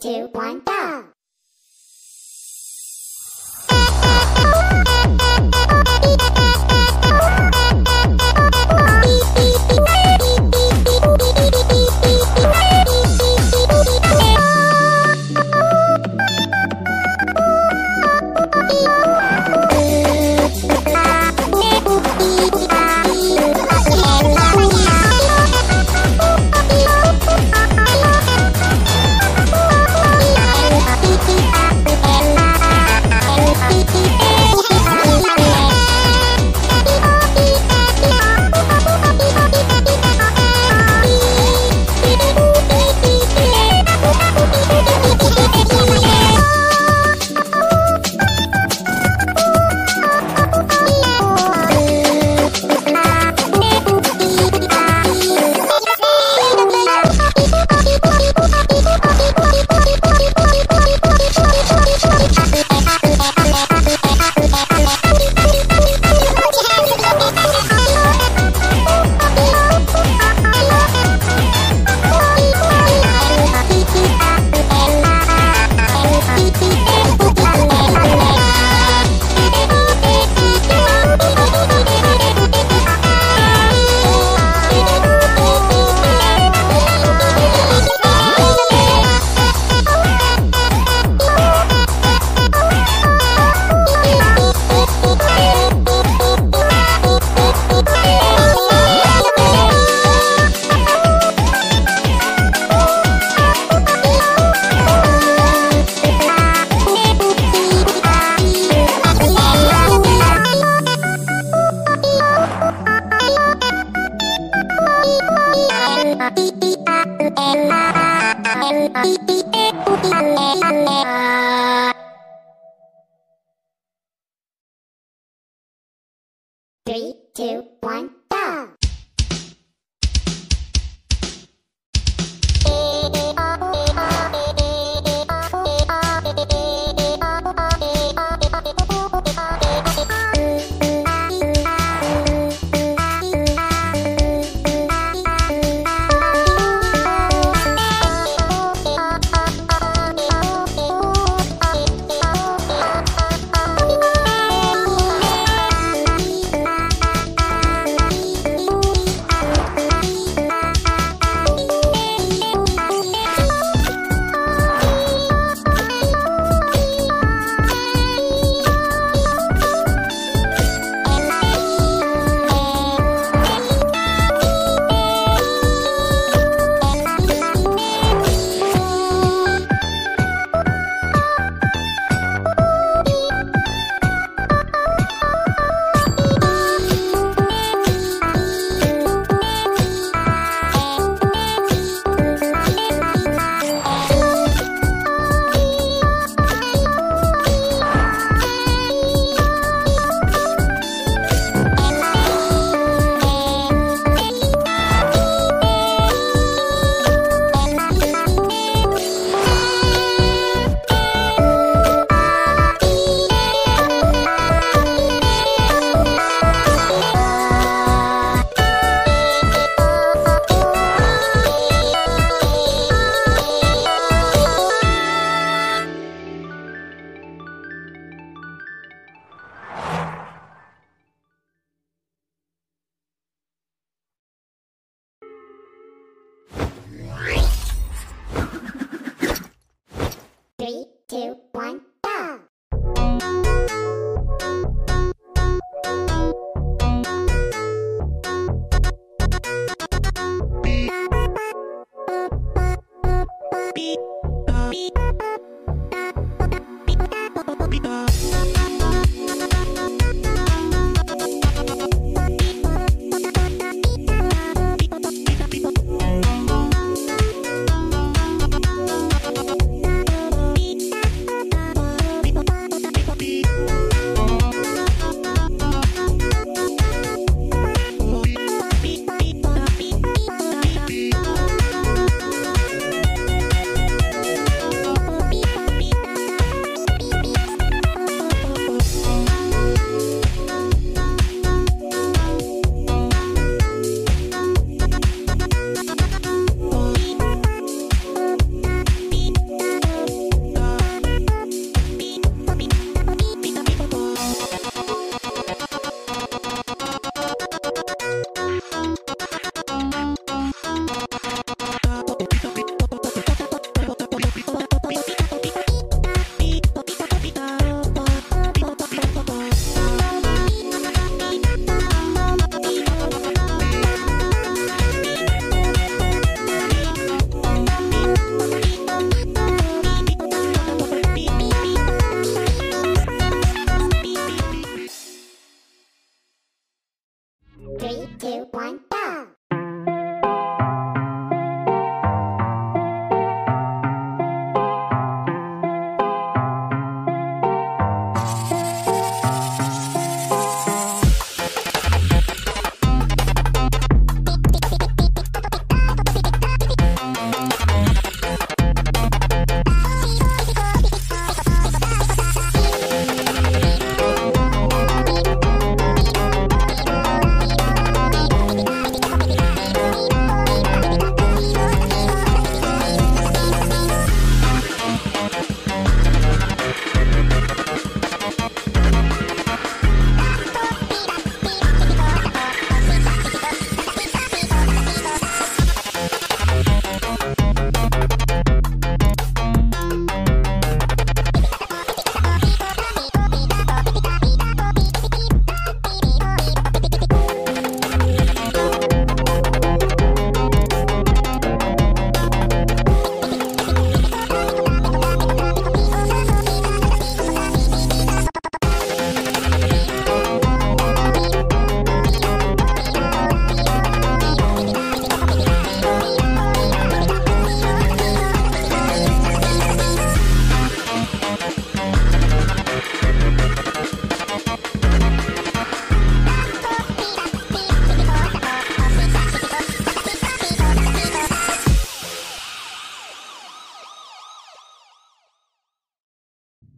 Two, one, go!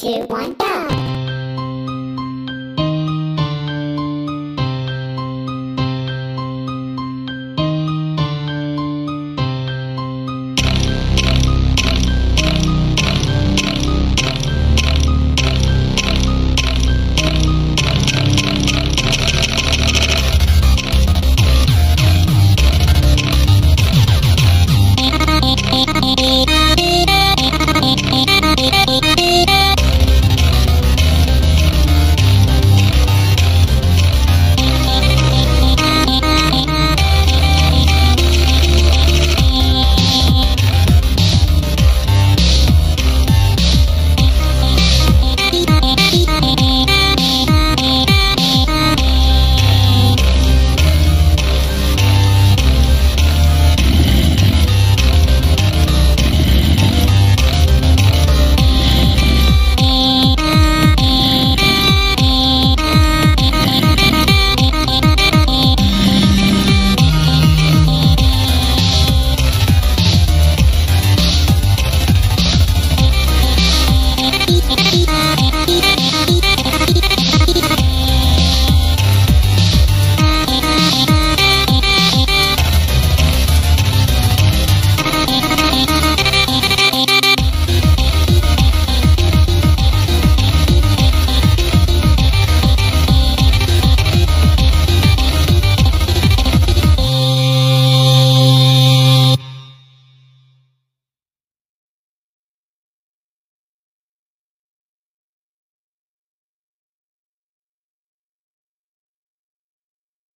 two, one, go!